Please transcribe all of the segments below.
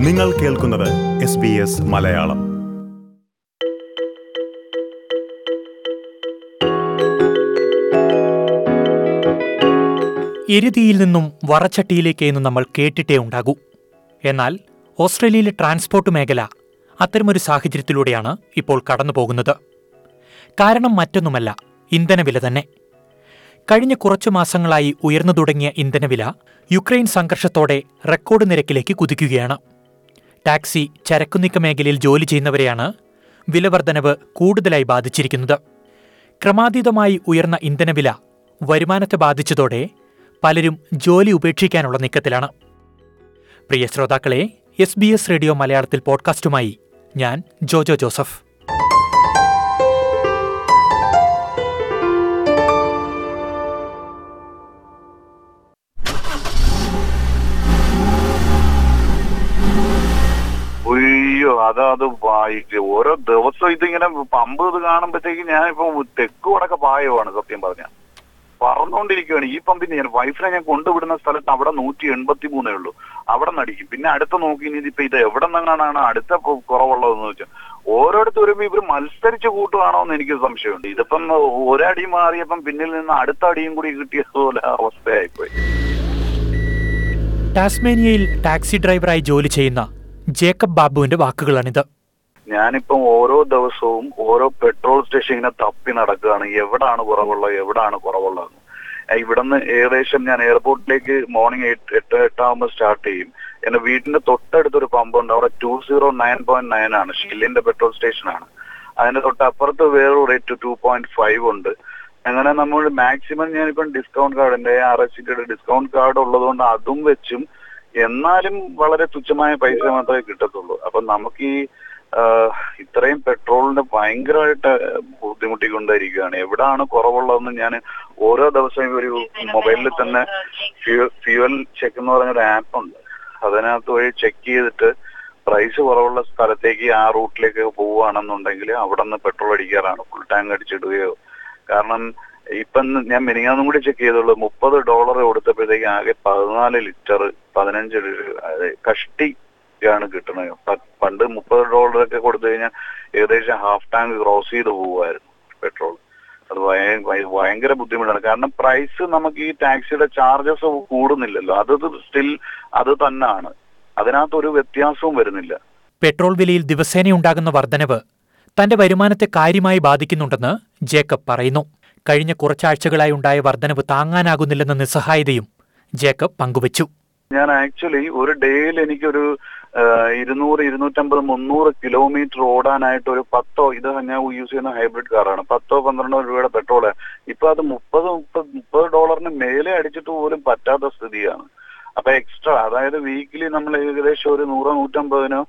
നിങ്ങൾ കേൾക്കുന്നത് മലയാളം. എരുതിയിൽ നിന്നും വറച്ചട്ടിയിലേക്ക് എന്ന് നമ്മൾ കേട്ടിട്ടേ ഉണ്ടാകൂ. എന്നാൽ ഓസ്ട്രേലിയയിലെ ട്രാൻസ്പോർട്ട് മേഖല അത്തരമൊരു സാഹചര്യത്തിലൂടെയാണ് ഇപ്പോൾ കടന്നുപോകുന്നത്. കാരണം മറ്റൊന്നുമല്ല ഇന്ധനവില തന്നെ. കഴിഞ്ഞ കുറച്ചു മാസങ്ങളായി ഉയർന്നു തുടങ്ങിയ ഇന്ധനവില യുക്രൈൻ സംഘർഷത്തോടെ റെക്കോർഡ് നിരക്കിലേക്ക് കുതിക്കുകയാണ്. ടാക്സി ചരക്കുനീക്ക മേഖലയിൽ ജോലി ചെയ്യുന്നവരെയാണ് വിലവർദ്ധനവ് കൂടുതലായി ബാധിച്ചിരിക്കുന്നത്. ക്രമാതീതമായി ഉയർന്ന ഇന്ധനവില വരുമാനത്തെ ബാധിച്ചതോടെ പലരും ജോലി ഉപേക്ഷിക്കാനുള്ള നീക്കത്തിലാണ്. പ്രിയ ശ്രോതാക്കളെ എസ് ബി എസ് റേഡിയോ മലയാളത്തിൽ പോഡ്കാസ്റ്റുമായി ഞാൻ ജോജോ ജോസഫ്. അത് അത് ഓരോ ദിവസവും ഇതിങ്ങനെ പമ്പ് ഇത് കാണുമ്പോഴത്തേക്ക് ഞാൻ ഇപ്പൊ തെക്ക് വടക്ക പായമാണ് സത്യം പറഞ്ഞ. പറന്നുകൊണ്ടിരിക്കുകയാണ് ഈ പമ്പിന് ഞാൻ വൈഫിനെ ഞാൻ കൊണ്ടുവിടുന്ന സ്ഥലത്ത് അവിടെ നൂറ്റി എൺപത്തി മൂന്നേ ഉള്ളൂ. അവിടെ നടിക്കും. പിന്നെ അടുത്ത നോക്കി ഇനി ഇപ്പൊ ഇത് എവിടെ നിന്നാണ് അടുത്ത കുറവുള്ളതെന്ന് വെച്ചാൽ ഓരോരുത്തർ വരുമ്പോ ഇവർ മത്സരിച്ച് കൂട്ടുകയാണോ എന്ന് എനിക്ക് സംശയമുണ്ട്. ഇതിപ്പം ഒരടി മാറിയപ്പം പിന്നിൽ നിന്ന് അടുത്ത അടിയും കൂടി കിട്ടിയതുപോലെ അവസ്ഥയായിപ്പോയി. ടാസ്മേനിയയിൽ ടാക്സി ഡ്രൈവറായി ജോലി ചെയ്യുന്ന ജേക്കബ് ബാബുവിന്റെ വാക്കുകളാണിത്. ഞാനിപ്പം ഓരോ ദിവസവും ഓരോ പെട്രോൾ സ്റ്റേഷൻ ഇങ്ങനെ തപ്പി നടക്കുകയാണ്. എവിടാണ് കുറവുള്ളത്? എവിടാണ് കുറവുള്ളത് ഇവിടുന്ന് ഏകദേശം ഞാൻ എയർപോർട്ടിലേക്ക് മോർണിംഗ് എട്ട് എട്ട് എട്ടാകുമ്പോൾ സ്റ്റാർട്ട് ചെയ്യും. എന്റെ വീടിന്റെ തൊട്ടടുത്തൊരു പമ്പ് ഉണ്ട്. അവിടെ two zero nine point nine ആണ്. ഷില്ലിന്റെ പെട്രോൾ സ്റ്റേഷൻ ആണ്. അതിന്റെ തൊട്ടപ്പുറത്ത് വേറൊരു റേറ്റ് ടു പോയിന്റ് ഫൈവ് ഉണ്ട്. അങ്ങനെ നമ്മൾ മാക്സിമം ഞാനിപ്പം ഡിസ്കൗണ്ട് കാർഡ് എന്റെ ആർ എസ് ഡിസ്കൗണ്ട് കാർഡ് ഉള്ളതുകൊണ്ട് അതും വെച്ചും എന്നാലും വളരെ തുച്ഛമായ പൈസ മാത്രമേ കിട്ടത്തുള്ളൂ. അപ്പൊ നമുക്ക് ഈ ഇത്രയും പെട്രോളിന് ഭയങ്കരമായിട്ട് ബുദ്ധിമുട്ടിക്കൊണ്ടിരിക്കുകയാണ്. എവിടാണ് കുറവുള്ളതെന്ന് ഞാൻ ഓരോ ദിവസവും ഒരു മൊബൈലിൽ തന്നെ ഫ്യൂവൽ ചെക്ക് എന്ന് പറഞ്ഞൊരു ആപ്പ് ഉണ്ട്. അതിനകത്ത് വഴി ചെക്ക് ചെയ്തിട്ട് പ്രൈസ് കുറവുള്ള സ്ഥലത്തേക്ക് ആ റൂട്ടിലേക്ക് പോവുകയാണെന്നുണ്ടെങ്കിൽ അവിടെ നിന്ന് പെട്രോൾ അടിക്കാറാണ്. ഫുൾ ടാങ്ക് അടിച്ചിടുകയോ. കാരണം ഇപ്പം ഞാൻ മിനിങ്ങാന്നും കൂടി ചെക്ക് ചെയ്തുള്ളൂ. മുപ്പത് ഡോളർ കൊടുത്തപ്പോഴത്തേക്ക് ആകെ പതിനാല് ലിറ്റർ പതിനഞ്ച് കഷ്ടി ാണ് കിട്ടുന്നത് പണ്ട് മുപ്പത് ഡോളറൊക്കെ കൊടുത്തു കഴിഞ്ഞാൽ ഏകദേശം ഹാഫ് ടാങ്ക് ക്രോസ് ചെയ്ത് പോവുമായിരുന്നു പെട്രോൾ അത് ഭയ- ഭയ- ഭയങ്കര ബുദ്ധിമുട്ടാണ്. കാരണം പ്രൈസ് നമുക്ക് ഈ ടാക്സിയുടെ ചാർജസ് കൂടുന്നില്ലല്ലോ. അത് സ്റ്റിൽ അത് തന്നെയാണ് അതിനകത്ത് ഒരു വ്യത്യാസവും വരുന്നില്ല. പെട്രോൾ വിലയിൽ ദിവസേന ഉണ്ടാകുന്ന വർധനവ് തന്റെ വരുമാനത്തെ കാര്യമായി ബാധിക്കുന്നുണ്ടെന്ന് ജേക്കബ് പറയുന്നു. കഴിഞ്ഞ കുറച്ചാഴ്ചകളായി ഉണ്ടായ വർധനവ് താങ്ങാനാകുന്നില്ലെന്ന നിസ്സഹായതയും ജേക്കബ് പങ്കുവച്ചു. ഞാൻ ആക്ച്വലി ഒരു ഡേയിൽ എനിക്കൊരു ഇരുന്നൂറ് ഇരുന്നൂറ്റമ്പത് മുന്നൂറ് കിലോമീറ്റർ ഓടാനായിട്ട് ഒരു പത്തോ ഇത് ഞാൻ യൂസ് ചെയ്യുന്ന ഹൈബ്രിഡ് കാറാണ്. പത്തോ പന്ത്രണ്ടോ രൂപയുടെ പെട്രോൾ ഇപ്പൊ അത് മുപ്പത് മുപ്പത് മുപ്പത് ഡോളറിന് മേലെ അടിച്ചിട്ട് പോലും പറ്റാത്ത സ്ഥിതിയാണ്. അപ്പൊ എക്സ്ട്രാ അതായത് വീക്കിലി നമ്മൾ ഏകദേശം ഒരു നൂറോ നൂറ്റമ്പതിനോ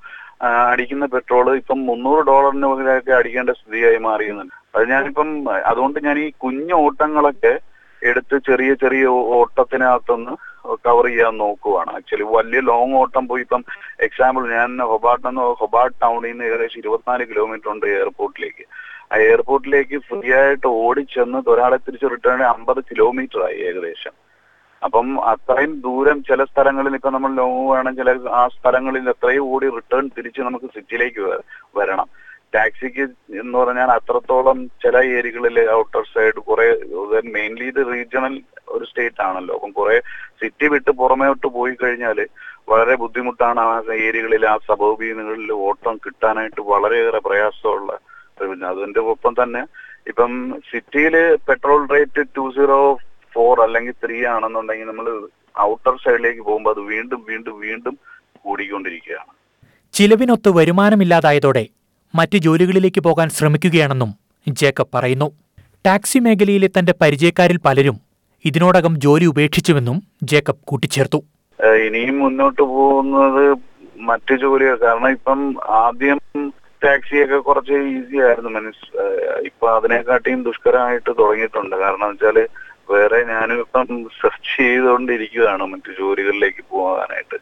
അടിക്കുന്ന പെട്രോൾ ഇപ്പം മുന്നൂറ് ഡോളറിന് പകരമൊക്കെ അടിക്കേണ്ട സ്ഥിതിയായി മാറിയുന്നുണ്ട് അത് ഞാനിപ്പം അതുകൊണ്ട് ഞാൻ ഈ കുഞ്ഞു ഓട്ടങ്ങളൊക്കെ എടുത്ത് ചെറിയ ചെറിയ ഓട്ടത്തിനകത്തുനിന്ന് ഓട്ടത്തിനകത്തൊന്ന് കവർ ചെയ്യാൻ നോക്കുവാണ്. ആക്ച്വലി വലിയ ലോങ് ഓട്ടം പോയി. ഇപ്പം എക്സാമ്പിൾ ഞാൻ ഹൊബാട്ട് നിന്ന് ഹൊബാർട്ട് ടൗണിൽ നിന്ന് ഏകദേശം ഇരുപത്തിനാല് കിലോമീറ്റർ ഉണ്ട് എയർപോർട്ടിലേക്ക് ആ എയർപോർട്ടിലേക്ക് ഫ്രീ ആയിട്ട് ഓടിച്ചെന്ന് ഒരാളെ തിരിച്ച് റിട്ടേൺ അമ്പത് കിലോമീറ്റർ ആയി ഏകദേശം. അപ്പം അത്രയും ദൂരം ചില സ്ഥലങ്ങളിൽ ഇപ്പൊ നമ്മൾ ലോങ് വേണം ചില ആ സ്ഥലങ്ങളിൽ എത്രയും ഓടി റിട്ടേൺ തിരിച്ച് നമുക്ക് സിറ്റിയിലേക്ക് വരണം. ടാക്സിക്ക് എന്ന് പറഞ്ഞാൽ അത്രത്തോളം ചില ഏരിയകളിൽ ഔട്ടർ സൈഡ് കുറെ മെയിൻലി ഇത് റീജിയണൽ ഒരു സ്റ്റേറ്റ് ആണല്ലോ. അപ്പം കുറെ സിറ്റി വിട്ട് പുറമേട്ട് പോയി കഴിഞ്ഞാൽ വളരെ ബുദ്ധിമുട്ടാണ് ആ ഏരിയകളിൽ ആ സബോബീനുകളിൽ ഓട്ടം കിട്ടാനായിട്ട് വളരെയേറെ പ്രയാസമുള്ള അതിന്റെ ഒപ്പം തന്നെ ഇപ്പം സിറ്റിയിൽ petrol rate two zero four അല്ലെങ്കിൽ ത്രീ ആണെന്നുണ്ടെങ്കിൽ നമ്മൾ ഔട്ടർ സൈഡിലേക്ക് പോകുമ്പോൾ അത് വീണ്ടും വീണ്ടും വീണ്ടും കൂടിക്കൊണ്ടിരിക്കുകയാണ്. ചിലവിനൊത്ത് വരുമാനമില്ലാതായതോടെ മറ്റ് ജോലികളിലേക്ക് പോകാൻ ശ്രമിക്കുകയാണെന്നും ജേക്കബ് പറയുന്നു. ടാക്സി മേഖലയിലെ തന്റെ പരിചയക്കാരിൽ പലരും ഇതിനോടകം ജോലി ഉപേക്ഷിച്ചുവെന്നും ജേക്കബ് കൂട്ടിച്ചേർത്തു. ഇനിയും മുന്നോട്ട് പോകുന്നത് മറ്റു ജോലിയാണ് കാരണം ഇപ്പം ആദ്യം ടാക്സിയൊക്കെ കുറച്ച് ഈസി ആയിരുന്നു. മനസ് ഇപ്പൊ അതിനെക്കാട്ടിയും ദുഷ്കരമായിട്ട് തുടങ്ങിയിട്ടുണ്ട്. കാരണം വെച്ചാൽ വേറെ ഞാനും ഇപ്പം സെർച്ച് ചെയ്തുകൊണ്ടിരിക്കുകയാണ് മറ്റു ജോലികളിലേക്ക് പോകാനായിട്ട്.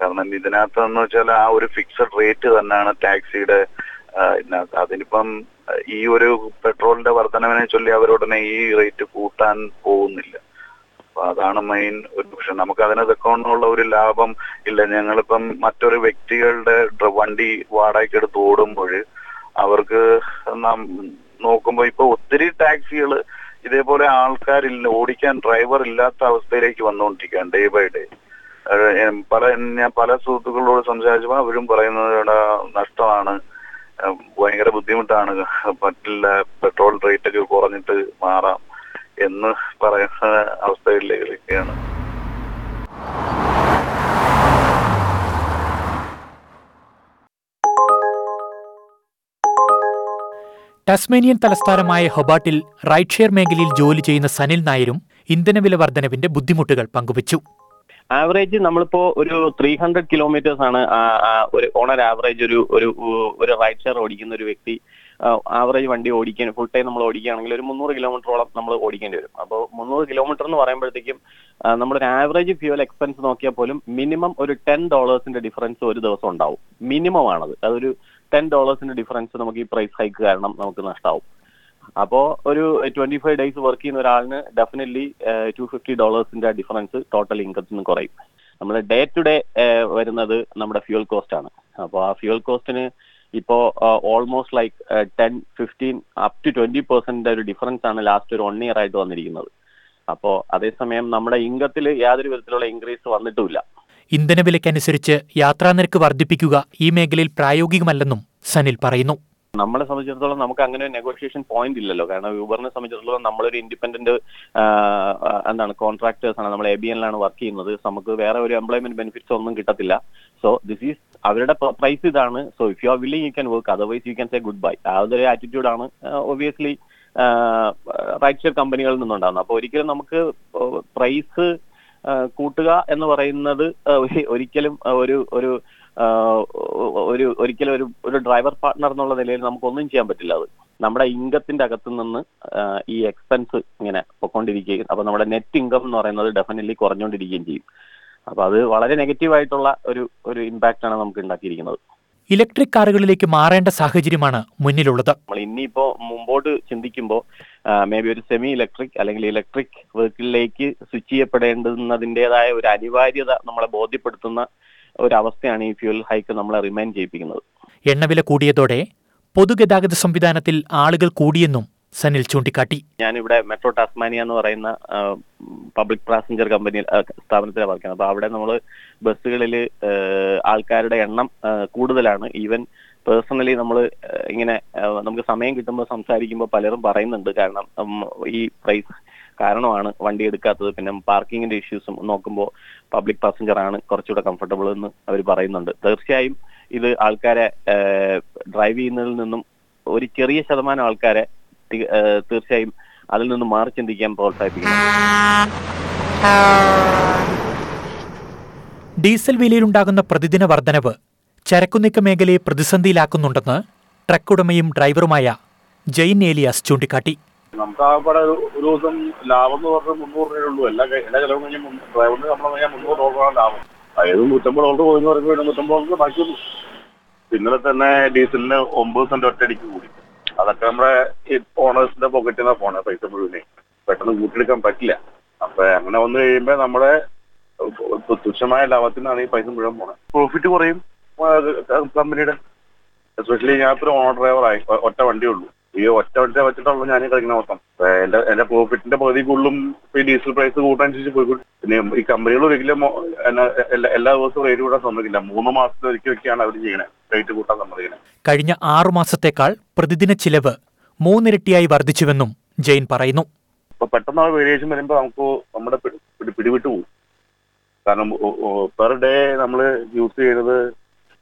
കാരണം ഇതിനകത്ത് എന്ന് വെച്ചാൽ ആ ഒരു ഫിക്സഡ് റേറ്റ് തന്നെയാണ് ടാക്സിയുടെ അതിനിപ്പം ഈ ഒരു പെട്രോളിന്റെ വർധനവിനെ ചൊല്ലി അവരുടനെ ഈ റേറ്റ് കൂട്ടാൻ പോകുന്നില്ല. അപ്പൊ അതാണ് മെയിൻ ഒരു പക്ഷെ നമുക്ക് അതിനെ തെക്കൊണ്ടുള്ള ഒരു ലാഭം ഇല്ല. ഞങ്ങളിപ്പം മറ്റൊരു വ്യക്തികളുടെ വണ്ടി വാടകയ്ക്ക് എടുത്ത് ഓടുമ്പോൾ അവർക്ക് നാം നോക്കുമ്പോൾ ഇപ്പൊ ഒത്തിരി ടാക്സികൾ ഇതേപോലെ ആൾക്കാരില്ല ഓടിക്കാൻ ഡ്രൈവർ ഇല്ലാത്ത അവസ്ഥയിലേക്ക് വന്നുകൊണ്ടിരിക്കുകയാണ് ഡേ ബൈ ഡേ. പല ഞാൻ പല സുഹൃത്തുക്കളോട് സംസാരിച്ചപ്പോൾ അവരും പറയുന്നത് നഷ്ടമാണ്. ഭയങ്കര ബുദ്ധിമുട്ടാണ്. പറ്റില്ല പെട്രോൾ റേറ്റ് ഒക്കെ കുറഞ്ഞിട്ട് മാറാം എന്ന് പറയുന്ന അവസ്ഥയിലേക്കാണ് ടസ്മേനിയൻ തലസ്ഥാനമായ ഹൊബാട്ടിൽ റൈറ്റ് ഷെയർ മേഖലയിൽ ജോലി ചെയ്യുന്ന സനിൽ നായരും ഇന്ധനവില വർധനവിന്റെ ബുദ്ധിമുട്ടുകൾ പങ്കുവച്ചു. ആവറേജ് നമ്മളിപ്പോ ഒരു ത്രീ ഹൺഡ്രഡ് കിലോമീറ്റേഴ്സ് ആണ് ഒരു ഓണർ ആവറേജ് ഒരു ഒരു ഒരു റൈഡ് ഷെയർ ഓടിക്കുന്ന ഒരു വ്യക്തി ആവറേജ് വണ്ടി ഓടിക്കാൻ ഫുൾ ടൈം നമ്മൾ ഓടിക്കുകയാണെങ്കിൽ ഒരു മുന്നൂറ് കിലോമീറ്ററോളം നമ്മൾ ഓടിക്കേണ്ടി വരും. അപ്പോൾ മുന്നൂറ് കിലോമീറ്റർ എന്ന് പറയുമ്പോഴത്തേക്കും നമ്മുടെ ഒരു ആവറേജ് ഫ്യൂവൽ എക്സ്പെൻസ് നോക്കിയാൽ പോലും മിനിമം ഒരു ടെൻ ഡോളേഴ്സിന്റെ ഡിഫറൻസ് ഒരു ദിവസം ഉണ്ടാവും. മിനിമം ആണത്. അതൊരു ടെൻ ഡോളേഴ്സിന്റെ ഡിഫറൻസ് നമുക്ക് ഈ പ്രൈസ് ഹൈക്ക് കാരണം നമുക്ക് നഷ്ടമാവും അപ്പോ ഒരു ട്വന്റി ഫൈവ് ഡേയ്സ് വർക്ക് ചെയ്യുന്ന ഒരാളിന് ഡെഫിനറ്റ്ലി ടു ഫിഫ്റ്റി ഡോളേഴ്സിന്റെ ഡിഫറൻസ് ടോട്ടൽ ഇൻകത്തിൽ നിന്ന് കുറയും. നമ്മൾ ഡേ ടു ഡേ വരുന്നത് നമ്മുടെ ഫ്യൂൽ കോസ്റ്റ് ആണ്. അപ്പോൾ ആ ഫ്യൂൽ കോസ്റ്റിന് ഇപ്പോ almost like ten fifteen up to twenty percent ഒരു ഡിഫറൻസ് ആണ് ലാസ്റ്റ് ഒരു വൺ ഇയർ ആയിട്ട് വന്നിരിക്കുന്നത്. അപ്പോൾ അതേസമയം നമ്മുടെ ഇൻകത്തിൽ യാതൊരു വിധത്തിലുള്ള ഇൻക്രീസ് വന്നിട്ടുമില്ല. ഇന്ധനവിലയ്ക്കനുസരിച്ച് യാത്രാനിരക്ക് വർദ്ധിപ്പിക്കുക ഈ മേഖലയിൽ പ്രായോഗികമല്ലെന്നും സനിൽ പറയുന്നു. നമ്മളെ സംബന്ധിച്ചിടത്തോളം നമുക്ക് അങ്ങനെ ഒരു നെഗോഷിയേഷൻ പോയിന്റ് ഇല്ലല്ലോ. കാരണം യൂബറിനെ സംബന്ധിച്ചിടത്തോളം നമ്മളൊരു ഇൻഡിപെൻഡന്റ് എന്താണ് കോൺട്രാക്ടേഴ്സ് ആണ്. നമ്മൾ എ ബി എനിലാണ് വർക്ക് ചെയ്യുന്നത് നമുക്ക് വേറെ ഒരു എംപ്ലോയ്മെന്റ് ബെനിഫിറ്റ്സ് ഒന്നും കിട്ടത്തില്ല. സോ ദിസ് ഈസ് അവരുടെ പ്രൈസ് ഇതാണ്. So if you are willing you can work otherwise you can say goodbye ആ ഒരു ആറ്റിറ്റ്യൂഡ് ആണ് ഒബിയസ്ലി റൈറ്റ് ഷെയർ കമ്പനികളിൽ നിന്നുണ്ടാകുന്നത് അപ്പോൾ ഒരിക്കലും നമുക്ക് പ്രൈസ് കൂട്ടുക എന്ന് പറയുന്നത് ഒരിക്കലും ഒരു ഒരു ഒരു ഒരിക്കലും ഒരു ഒരു ഡ്രൈവർ പാർട്ണർ എന്നുള്ള നിലയിൽ നമുക്കൊന്നും ചെയ്യാൻ പറ്റില്ല അത്. നമ്മുടെ ഇൻകത്തിന്റെ അകത്ത് നിന്ന് ഈ എക്സ്പെൻസ് ഇങ്ങനെ പൊക്കോണ്ടിരിക്കുകയും അപ്പൊ നമ്മുടെ നെറ്റ് ഇൻകം എന്ന് പറയുന്നത് ഡെഫിനറ്റ്ലി കുറഞ്ഞുകൊണ്ടിരിക്കുകയും ചെയ്യും. അപ്പൊ അത് വളരെ നെഗറ്റീവ് ആയിട്ടുള്ള ഒരു ഒരു ഇമ്പാക്റ്റ് ആണ് നമുക്ക് ഉണ്ടാക്കിയിരിക്കുന്നത്. ഇലക്ട്രിക് കാറുകളിലേക്ക് മാറേണ്ട സാഹചര്യമാണ് മുന്നിലുള്ളത്. നമ്മൾ ഇനിയിപ്പോ മുമ്പോട്ട് ചിന്തിക്കുമ്പോൾ മേ ബി ഒരു സെമി ഇലക്ട്രിക് അല്ലെങ്കിൽ ഇലക്ട്രിക് വെഹിക്കിളിലേക്ക് സ്വിച്ച് ചെയ്യപ്പെടേണ്ടുന്നതിന്റെതായ ഒരു അനിവാര്യത നമ്മളെ ബോധ്യപ്പെടുത്തുന്ന ഒരു അവസ്ഥയാണ് ഈ ഫ്യൂൽ ഹൈക്ക് നമ്മളെ റിമൈൻഡ് ചെയ്യിപ്പിക്കുന്നത്. എണ്ണവില കൂടിയതോടെ പൊതുഗതാഗത സംവിധാനത്തിൽ ആളുകൾ കൂടിയെന്നും സനിൽ ചൂണ്ടിക്കാട്ടി. ഞാനിവിടെ മെട്രോ ടാസ്മാനിയ എന്ന് പറയുന്ന പബ്ലിക് പാസഞ്ചർ കമ്പനി സ്ഥാപനത്തിലാണ് വർക്ക് ചെയ്യുന്നത്. അപ്പൊ അവിടെ നമ്മൾ ബസ്സുകളിൽ ആൾക്കാരുടെ എണ്ണം കൂടുതലാണ്. ഈവൻ പേഴ്സണലി നമ്മൾ ഇങ്ങനെ നമുക്ക് സമയം കിട്ടുമ്പോൾ സംസാരിക്കുമ്പോൾ പലരും പറയുന്നുണ്ട്. കാരണം ഈ പ്രൈസ് കാരണമാണ് വണ്ടി എടുക്കാത്തത്. പിന്നെ പാർക്കിങ്ങിന്റെ ഇഷ്യൂസും നോക്കുമ്പോൾ പബ്ലിക് പാസഞ്ചർ ആണ് കുറച്ചുകൂടെ കംഫർട്ടബിൾ എന്ന് അവർ പറയുന്നുണ്ട്. തീർച്ചയായും ഇത് ആൾക്കാരെ ഡ്രൈവ് ചെയ്യുന്നതിൽ നിന്നും ഒരു ചെറിയ ശതമാനം ആൾക്കാരെ തീർച്ചയായും അതിൽ നിന്ന് മാറി ചിന്തിക്കാൻ പ്രോത്സാഹിപ്പിക്കുന്നു. ഡീസൽ വിലയിലുണ്ടാകുന്ന പ്രതിദിന വർധനവ് ചരക്കുനീക്ക മേഖലയെ പ്രതിസന്ധിയിലാക്കുന്നുണ്ടെന്ന് ട്രക്ക് ഉടമയും ഡ്രൈവറുമായ ജെയിൻ ഏലിയാസ് ചൂണ്ടിക്കാട്ടി. നമുക്ക് ആകപ്പാടെ ഒരു ദിവസം ലാഭം എന്ന് പറഞ്ഞാൽ മുന്നൂറ് രൂപയേ ഉള്ളൂ. എല്ലാ എല്ലാ ചിലവും കഴിഞ്ഞാൽ ഡ്രൈവറിന് ശമ്പളം കഴിഞ്ഞാൽ മുന്നൂറ് ഡോളറാണ് ലാഭം. അതായത് നൂറ്റമ്പത് ഡോളർ പോയി എന്ന് പറയുമ്പോൾ നൂറ്റമ്പത് ഡോളർ ബാക്കി പിന്നെ തന്നെ ഡീസലിന് ഒമ്പത് സെന്റ് ഒറ്റയടിക്ക് കൂടി. അതൊക്കെ നമ്മുടെ ഓണേഴ്സിന്റെ പോക്കറ്റിൽ നിന്നാണ് പോണേ പൈസ മുഴുവനെ. പെട്ടെന്ന് കൂട്ടിയെടുക്കാൻ പറ്റില്ല. അപ്പൊ അങ്ങനെ വന്നു കഴിയുമ്പോൾ നമ്മുടെ തുച്ഛമായ ലാഭത്തിനാണ് ഈ പൈസ മുഴുവൻ പോണത് പ്രോഫിറ്റ് കുറയും കമ്പനിയുടെ എസ്പെഷ്യലി ഞാൻ ഇപ്പൊ ഓണർ ഡ്രൈവറായി ഒറ്റ വണ്ടിയേ ഉള്ളൂ. ഈ ഒറ്റ ഒറ്റ വെച്ചിട്ടുള്ള ഞാൻ കളിക്കുന്ന മൊത്തം. എന്റെ എന്റെ പ്രോഫിറ്റിന്റെ പകുതി കൂടുതലും ഈ ഡീസൽ പ്രൈസ് കൂട്ടാനുസരിച്ച് പോയി പിന്നെ ഈ കമ്പനികൾ ഒരിക്കലും എല്ലാ- ദിവസവും റേറ്റ് കൂട്ടാൻ സമ്മതിക്കില്ല. മൂന്ന് മാസത്തിൽ ഒരിക്കലൊക്കെയാണ് അവർ ചെയ്യുന്നത് റേറ്റ് കൂട്ടാൻ സമ്മതിക്കുന്നത് കഴിഞ്ഞ ആറു മാസത്തേക്കാൾ പ്രതിദിന ചിലവ് മൂന്നിരട്ടിയായി വർദ്ധിച്ചുവെന്നും ജെയിൻ പറയുന്നു. അപ്പൊ പെട്ടെന്ന് ആ വേരിയേഷൻ വരുമ്പോൾ നമുക്ക് നമ്മുടെ പിടിവിട്ടു പിടി- പിടിവിട്ട് പോകും. കാരണം പെർ ഡേ നമ്മൾ യൂസ് ചെയ്യുന്നത്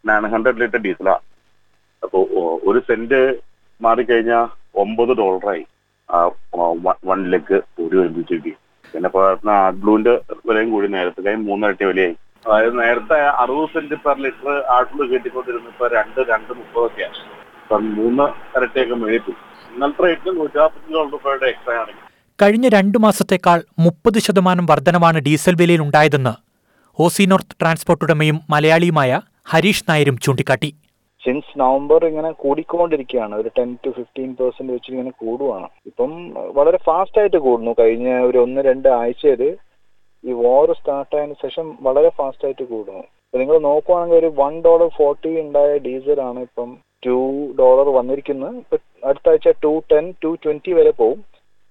നയൻ ഹൺഡ്രഡ് ലിറ്റർ ഡീസലാ അപ്പോ ഒ- ഒരു സെന്റ് മാറിക്കഴിഞ്ഞാൽ ഒമ്പത് ഡോളറായി. വൺ ലെഗ് ഒരു ഒരുമിച്ചിട്ട് പിന്നെ ഇപ്പൊ ആഡ്ബ്ലൂവിന്റെ വിലയും കൂടി നേരത്തെ മൂന്നിരട്ടി വിലയായി. അതായത് നേരത്തെ അറുപത് സെന്റ് പെർ ലിറ്റർ ആഡ്ലൂ കിട്ടിക്കൊണ്ടിരുന്ന ഇപ്പൊ രണ്ട് രണ്ട് മുപ്പതൊക്കെയാണ് ഇപ്പൊ മൂന്ന് ഇരട്ടിയൊക്കെ മേടിച്ചു. ഇന്നലത്തെ റേറ്റിന് നൂറ്റാപ്പത്തി ഡോളർ രൂപയുടെ എക്സ്ട്രാ ആണെങ്കിൽ. കഴിഞ്ഞ രണ്ടു മാസത്തേക്കാൾ മുപ്പത് ശതമാനം വർധനമാണ് ഡീസൽ വിലയിൽ ഉണ്ടായതെന്ന് ഓസി നോർത്ത് ട്രാൻസ്പോർട്ട് ഉടമയും മലയാളിയുമായ ഹരീഷ് നായരും ചൂണ്ടിക്കാട്ടി. സിൻസ് നവംബർ ഇങ്ങനെ കൂടിക്കൊണ്ടിരിക്കുകയാണ്. ഒരു ടെൻ ടു ഫിഫ്റ്റീൻ പെർസെന്റ് വെച്ച് ഇങ്ങനെ കൂടുവാണ്. ഇപ്പം വളരെ ഫാസ്റ്റ് ആയിട്ട് കൂടുന്നു. കഴിഞ്ഞ ഒരു ഒന്ന് രണ്ട് ആഴ്ചയിൽ ഈ വാർ സ്റ്റാർട്ട് ആയതിനു ശേഷം വളരെ ഫാസ്റ്റ് ആയിട്ട് കൂടുന്നു. നിങ്ങൾ നോക്കുവാണെങ്കിൽ ഒരു വൺ ഡോളർ ഫോർട്ടി ഉണ്ടായ ഡീസലാണ് ഇപ്പം ടു ഡോളർ വന്നിരിക്കുന്നത്. ഇപ്പൊ അടുത്ത ആഴ്ച ടു ടെൻ ടു ട്വന്റി വരെ പോകും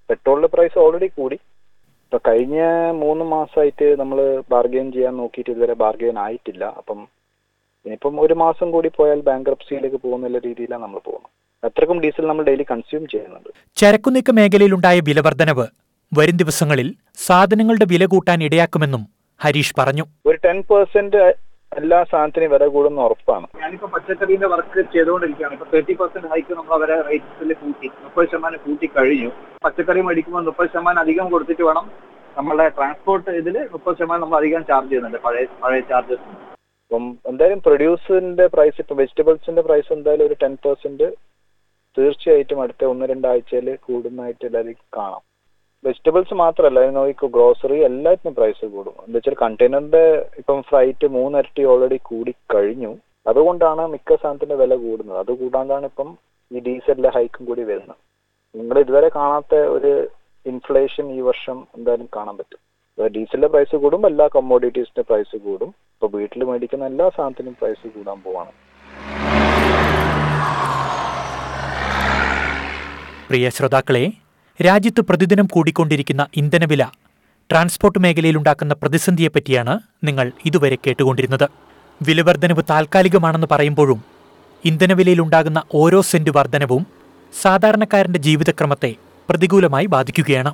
പെട്രോളിന്റെ പ്രൈസ് ഓൾറെഡി കൂടി. ഇപ്പൊ കഴിഞ്ഞ മൂന്ന് മാസമായിട്ട് നമ്മൾ ബാർഗെയിൻ ചെയ്യാൻ നോക്കിയിട്ട് ഇതുവരെ ബാർഗെയിൻ ആയിട്ടില്ല. അപ്പം ഇനിയിപ്പം ഒരു മാസം കൂടി പോയാൽ ബാങ്ക്രപ്സിയിലേക്ക് പോകുന്ന രീതിയിലാണ് നമ്മൾ പോകുന്നത്. അത്രക്കും ഡീസൽ നമ്മൾ ഡെയിലി കൺസ്യൂം ചെയ്യുന്നുണ്ട്. ചരക്കുനീക്ക മേഖലയിലുണ്ടായ വിലവർദ്ധനവ് വരും ദിവസങ്ങളിൽ സാധനങ്ങളുടെ വില കൂട്ടാൻ ഇടയാക്കുമെന്നും ഹരീഷ് പറഞ്ഞു. ഒരു ടെൻ പെർസെന്റ് എല്ലാ സാധനത്തിനും വില കൂടുന്ന ഉറപ്പാണ്. ഞാനിപ്പോ പച്ചക്കറിന്റെ വർക്ക് ചെയ്തുകൊണ്ടിരിക്കുകയാണ്. ഇപ്പൊ തേർട്ടി പെർസെന്റ് ഹൈക്ക് നമ്മൾ അവരെ റേറ്റ്സിൽ കൂട്ടി. മുപ്പത് ശതമാനം കൂട്ടി കഴിഞ്ഞു. പച്ചക്കറി മേടിക്കുമ്പോൾ മുപ്പത് ശതമാനം അധികം കൊടുത്തിട്ട് വേണം നമ്മളുടെ ട്രാൻസ്പോർട്ട് ഇതിൽ മുപ്പത് ശതമാനം നമ്മൾ അധികം ചാർജ് ചെയ്യുന്നുണ്ട്. പഴയ പഴയ ചാർജസ് അപ്പം എന്തായാലും പ്രൊഡ്യൂസറിന്റെ പ്രൈസ് ഇപ്പൊ വെജിറ്റബിൾസിന്റെ പ്രൈസ് എന്തായാലും ഒരു ടെൻ പെർസെന്റ് തീർച്ചയായിട്ടും അടുത്ത ഒന്ന് രണ്ടാഴ്ചയിൽ കൂടുന്നതായിട്ട് എല്ലാവരും കാണാം. വെജിറ്റബിൾസ് മാത്രമല്ല നോക്കിക്കോ ഗ്രോസറി എല്ലാത്തിനും പ്രൈസ് കൂടും. എന്താ വെച്ചാൽ കണ്ടെയ്നറിന്റെ ഇപ്പം ഫ്ലൈറ്റ് മൂന്നിരട്ടി ഓൾറെഡി കൂടി കഴിഞ്ഞു അതുകൊണ്ടാണ് മിക്ക സാധനത്തിന്റെ വില കൂടുന്നത്. അത് കൂടാണ്ടാണ് ഇപ്പം ഈ ഡീസലിന്റെ ഹൈക്കും കൂടി വരുന്നത്. നിങ്ങൾ ഇതുവരെ കാണാത്ത ഒരു ഇൻഫ്ലേഷൻ ഈ വർഷം എന്തായാലും കാണാൻ പറ്റും. ഡീസലിന്റെ പ്രൈസ് കൂടും എല്ലാ കമ്മോഡിറ്റീസിന്റെ പ്രൈസ് കൂടും. ഇപ്പൊ വീട്ടിൽ മേടിക്കുന്ന എല്ലാ സാധനത്തിനും പ്രൈസ് കൂടാൻ പോവാണ്. പ്രിയ ശ്രോതാക്കളെ രാജ്യത്ത് പ്രതിദിനം കൂടിക്കൊണ്ടിരിക്കുന്ന ഇന്ധനവില ട്രാൻസ്പോർട്ട് മേഖലയിൽ മേഖലയിലുണ്ടാക്കുന്ന പ്രതിസന്ധിയെപ്പറ്റിയാണ് നിങ്ങൾ ഇതുവരെ കേട്ടുകൊണ്ടിരുന്നത്. വിലവർദ്ധനവ് താൽക്കാലികമാണെന്ന് പറയുമ്പോഴും ഇന്ധനവിലയിലുണ്ടാകുന്ന ഓരോ സെന്റ് വർധനവും സാധാരണക്കാരന്റെ ജീവിതക്രമത്തെ പ്രതികൂലമായി ബാധിക്കുകയാണ്.